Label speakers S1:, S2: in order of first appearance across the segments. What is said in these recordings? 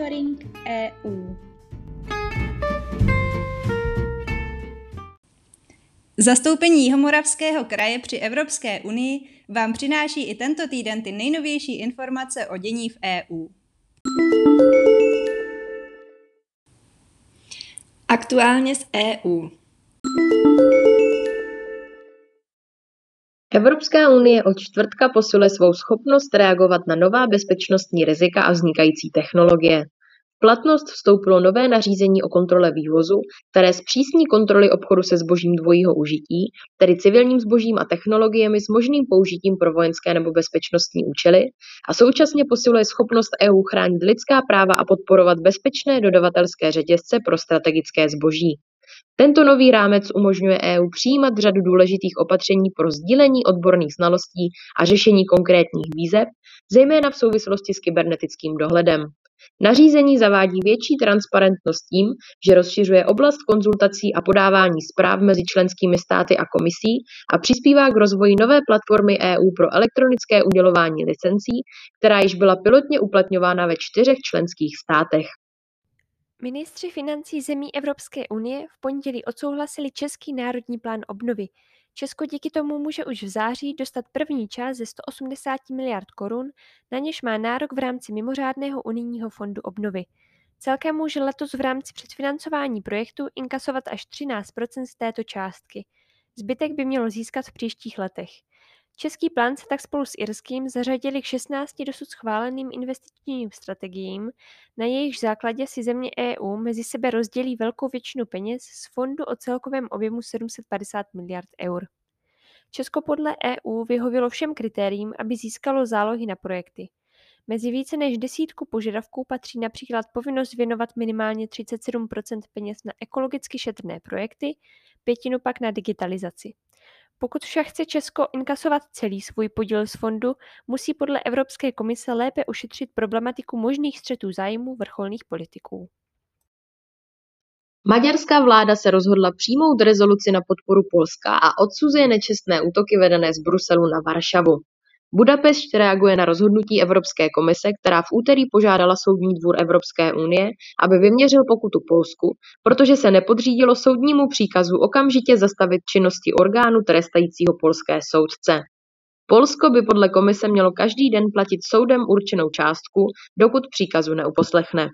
S1: Monitoring EU. Zastoupení Jihomoravského kraje při Evropské unii vám přináší i tento týden ty nejnovější informace o dění v EU.
S2: Aktuálně z EU.
S3: Evropská unie od čtvrtka posiluje svou schopnost reagovat na nová bezpečnostní rizika a vznikající technologie platnost vstoupilo nové nařízení o kontrole vývozu, které zpřísní kontroly obchodu se zbožím dvojího užití, tedy civilním zbožím a technologiemi s možným použitím pro vojenské nebo bezpečnostní účely a současně posiluje schopnost EU chránit lidská práva a podporovat bezpečné dodavatelské řetězce pro strategické zboží. Tento nový rámec umožňuje EU přijímat řadu důležitých opatření pro sdílení odborných znalostí a řešení konkrétních výzev, zejména v souvislosti s kybernetickým dohledem. Nařízení zavádí větší transparentnost tím, že rozšiřuje oblast konzultací a podávání zpráv mezi členskými státy a komisí a přispívá k rozvoji nové platformy EU pro elektronické udělování licencí, která již byla pilotně uplatňována ve čtyřech členských státech.
S4: Ministři financí zemí Evropské unie v pondělí odsouhlasili Český národní plán obnovy. Česko díky tomu může už v září dostat první část ze 180 miliard korun, na něž má nárok v rámci mimořádného unijního fondu obnovy. Celkem může letos v rámci předfinancování projektu inkasovat až 13 z této částky. Zbytek by mělo získat v příštích letech. Český plán se tak spolu s irským zařadili k 16 dosud schváleným investičním strategiím, na jejichž základě si země EU mezi sebe rozdělí velkou většinu peněz z fondu o celkovém objemu 750 miliard eur. Česko podle EU vyhovělo všem kritériím, aby získalo zálohy na projekty. Mezi více než desítku požadavků patří například povinnost věnovat minimálně 37% peněz na ekologicky šetrné projekty, pětinu pak na digitalizaci. Pokud však chce Česko inkasovat celý svůj podíl z fondu, musí podle Evropské komise lépe ušetřit problematiku možných střetů zájmů vrcholných politiků.
S3: Maďarská vláda se rozhodla přijmout rezoluci na podporu Polska a odsuzuje nečestné útoky vedené z Bruselu na Varšavu. Budapešť reaguje na rozhodnutí Evropské komise, která v úterý požádala Soudní dvůr Evropské unie, aby vyměřil pokutu Polsku, protože se nepodřídilo soudnímu příkazu okamžitě zastavit činnosti orgánu trestajícího polské soudce. Polsko by podle komise mělo každý den platit soudem určenou částku, dokud příkazu neuposlechne.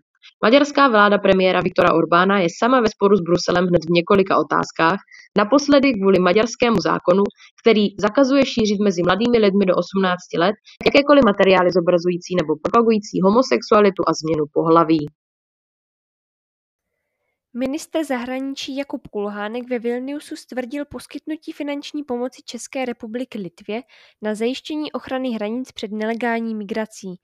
S3: Maďarská vláda premiéra Viktora Orbána je sama ve sporu s Bruselem hned v několika otázkách, naposledy kvůli maďarskému zákonu, který zakazuje šířit mezi mladými lidmi do 18 let jakékoliv materiály zobrazující nebo propagující homosexualitu a změnu pohlaví.
S4: Minister zahraničí Jakub Kulhánek ve Vilniusu stvrdil poskytnutí finanční pomoci České republiky Litvě na zajištění ochrany hranic před nelegální migrací.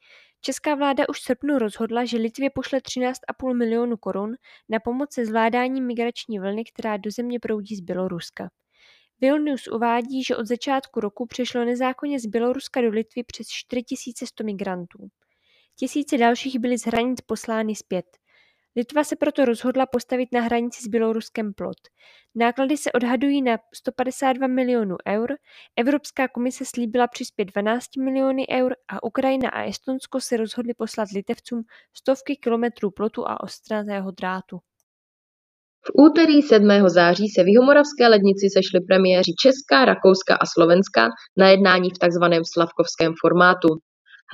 S4: Česká vláda už v srpnu rozhodla, že Litvě pošle 13,5 milionu korun na pomoc se zvládáním migrační vlny, která do země proudí z Běloruska. Vilnius uvádí, že od začátku roku přišlo nezákonně z Běloruska do Litvy přes 4100 migrantů. Tisíce dalších byly z hranic poslány zpět. Litva se proto rozhodla postavit na hranici s Běloruskem plot. Náklady se odhadují na 152 milionů eur, Evropská komise slíbila přispět 12 miliony eur a Ukrajina a Estonsko se rozhodly poslat litevcům stovky kilometrů plotu a ostranného drátu.
S3: V úterý 7. září se v Jihomoravské lednici sešli premiéři Česká, Rakouska a Slovenska na jednání v tzv. slavkovském formátu.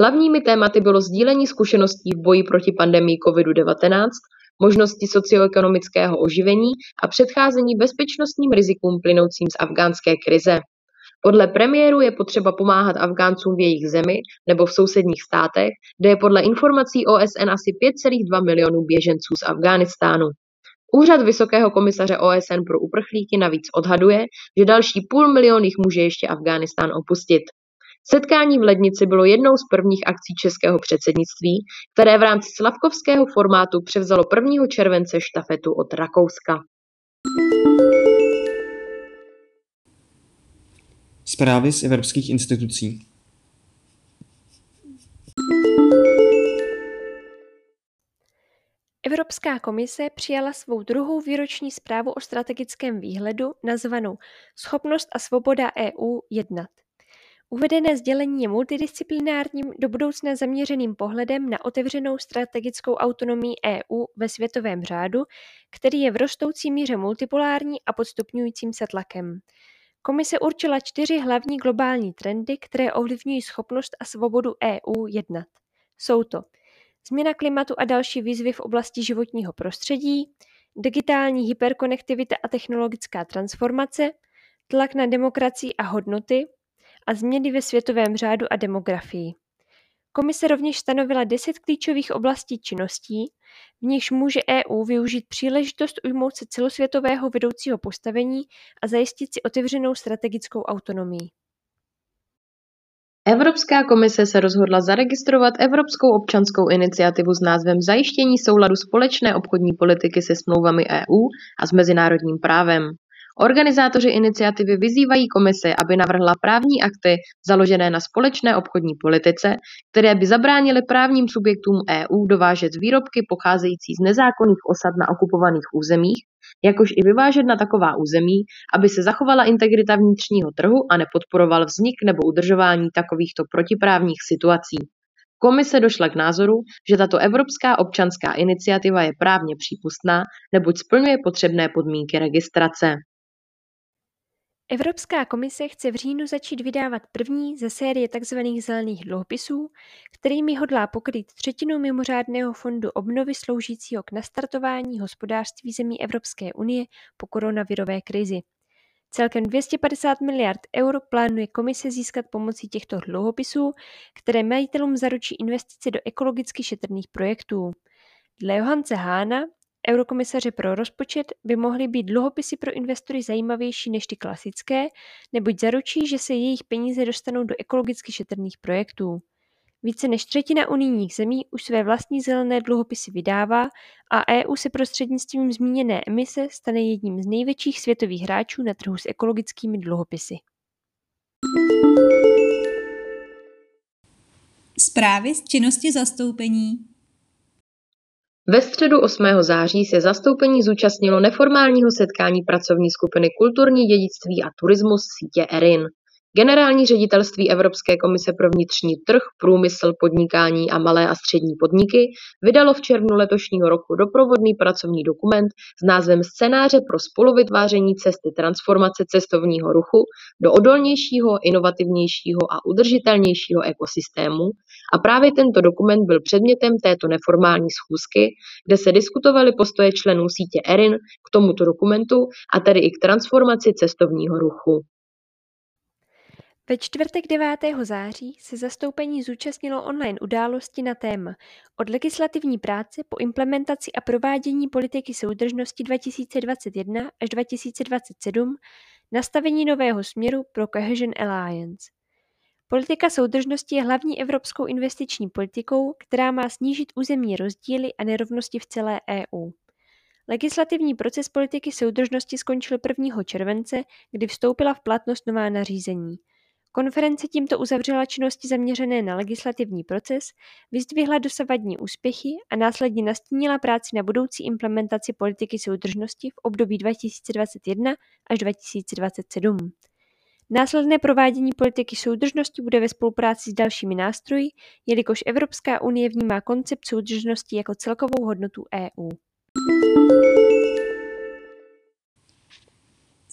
S3: Hlavními tématy bylo sdílení zkušeností v boji proti pandemii COVID-19, možnosti socioekonomického oživení a předcházení bezpečnostním rizikům plynoucím z afgánské krize. Podle premiéru je potřeba pomáhat Afgáncům v jejich zemi nebo v sousedních státech, kde je podle informací OSN asi 5,2 milionů běženců z Afghánistánu. Úřad Vysokého komisaře OSN pro uprchlíky navíc odhaduje, že další půl milion jich může ještě Afghánistán opustit. Setkání v Lednici bylo jednou z prvních akcí českého předsednictví, které v rámci slavkovského formátu převzalo 1. července štafetu od Rakouska.
S5: Zprávy z evropských institucí.
S4: Evropská komise přijala svou druhou výroční zprávu o strategickém výhledu nazvanou Schopnost a svoboda EU jednat. Uvedené sdělení je multidisciplinárním, do budoucna zaměřeným pohledem na otevřenou strategickou autonomii EU ve světovém řádu, který je v rostoucí míře multipolární a podstupňujícím se tlakem. Komise určila čtyři hlavní globální trendy, které ovlivňují schopnost a svobodu EU jednat. Jsou to změna klimatu a další výzvy v oblasti životního prostředí, digitální hyperkonektivita a technologická transformace, tlak na demokracii a hodnoty a změny ve světovém řádu a demografii. Komise rovněž stanovila deset klíčových oblastí činností, v nichž může EU využít příležitost ujmout se celosvětového vedoucího postavení a zajistit si otevřenou strategickou autonomii.
S3: Evropská komise se rozhodla zaregistrovat Evropskou občanskou iniciativu s názvem Zajištění souladu společné obchodní politiky se smlouvami EU a s mezinárodním právem. Organizátoři iniciativy vyzývají komisi, aby navrhla právní akty založené na společné obchodní politice, které by zabránily právním subjektům EU dovážet výrobky pocházející z nezákonných osad na okupovaných územích, jakož i vyvážet na taková území, aby se zachovala integrita vnitřního trhu a nepodporoval vznik nebo udržování takovýchto protiprávních situací. Komise došla k názoru, že tato evropská občanská iniciativa je právně přípustná, neboť splňuje potřebné podmínky registrace.
S4: Evropská komise chce v říjnu začít vydávat první ze série tzv. zelených dluhopisů, kterými hodlá pokrýt třetinu mimořádného fondu obnovy sloužícího k nastartování hospodářství zemí Evropské unie po koronavirové krizi. Celkem 250 miliard eur plánuje komise získat pomocí těchto dluhopisů, které majitelům zaručí investice do ekologicky šetrných projektů. Dle Johance Hána, Eurokomisaře pro rozpočet by mohly být dluhopisy pro investory zajímavější než ty klasické, neboť zaručí, že se jejich peníze dostanou do ekologicky šetrných projektů. Více než třetina unijních zemí už své vlastní zelené dluhopisy vydává a EU se prostřednictvím zmíněné emise stane jedním z největších světových hráčů na trhu s ekologickými dluhopisy.
S1: Zprávy z činnosti zastoupení
S3: ve středu 8. září se zastoupení zúčastnilo neformálního setkání pracovní skupiny Kulturní dědictví a turismus sítě ERIN. Generální ředitelství Evropské komise pro vnitřní trh, průmysl, podnikání a malé a střední podniky vydalo v červnu letošního roku doprovodný pracovní dokument s názvem Scénáře pro spoluvytváření cesty transformace cestovního ruchu do odolnějšího, inovativnějšího a udržitelnějšího ekosystému a právě tento dokument byl předmětem této neformální schůzky, kde se diskutovaly postoje členů sítě ERIN k tomuto dokumentu a tedy i k transformaci cestovního ruchu.
S4: Ve čtvrtek 9. září se zastoupení zúčastnilo online události na téma Od legislativní práce po implementaci a provádění politiky soudržnosti 2021 až 2027 nastavení nového směru pro Cohesion Alliance. Politika soudržnosti je hlavní evropskou investiční politikou, která má snížit územní rozdíly a nerovnosti v celé EU. Legislativní proces politiky soudržnosti skončil 1. července, kdy vstoupila v platnost nová nařízení – Konference tímto uzavřela činnosti zaměřené na legislativní proces, vyzdvihla dosavadní úspěchy a následně nastínila práci na budoucí implementaci politiky soudržnosti v období 2021 až 2027. Následné provádění politiky soudržnosti bude ve spolupráci s dalšími nástroji, jelikož Evropská unie vnímá koncept soudržnosti jako celkovou hodnotu EU.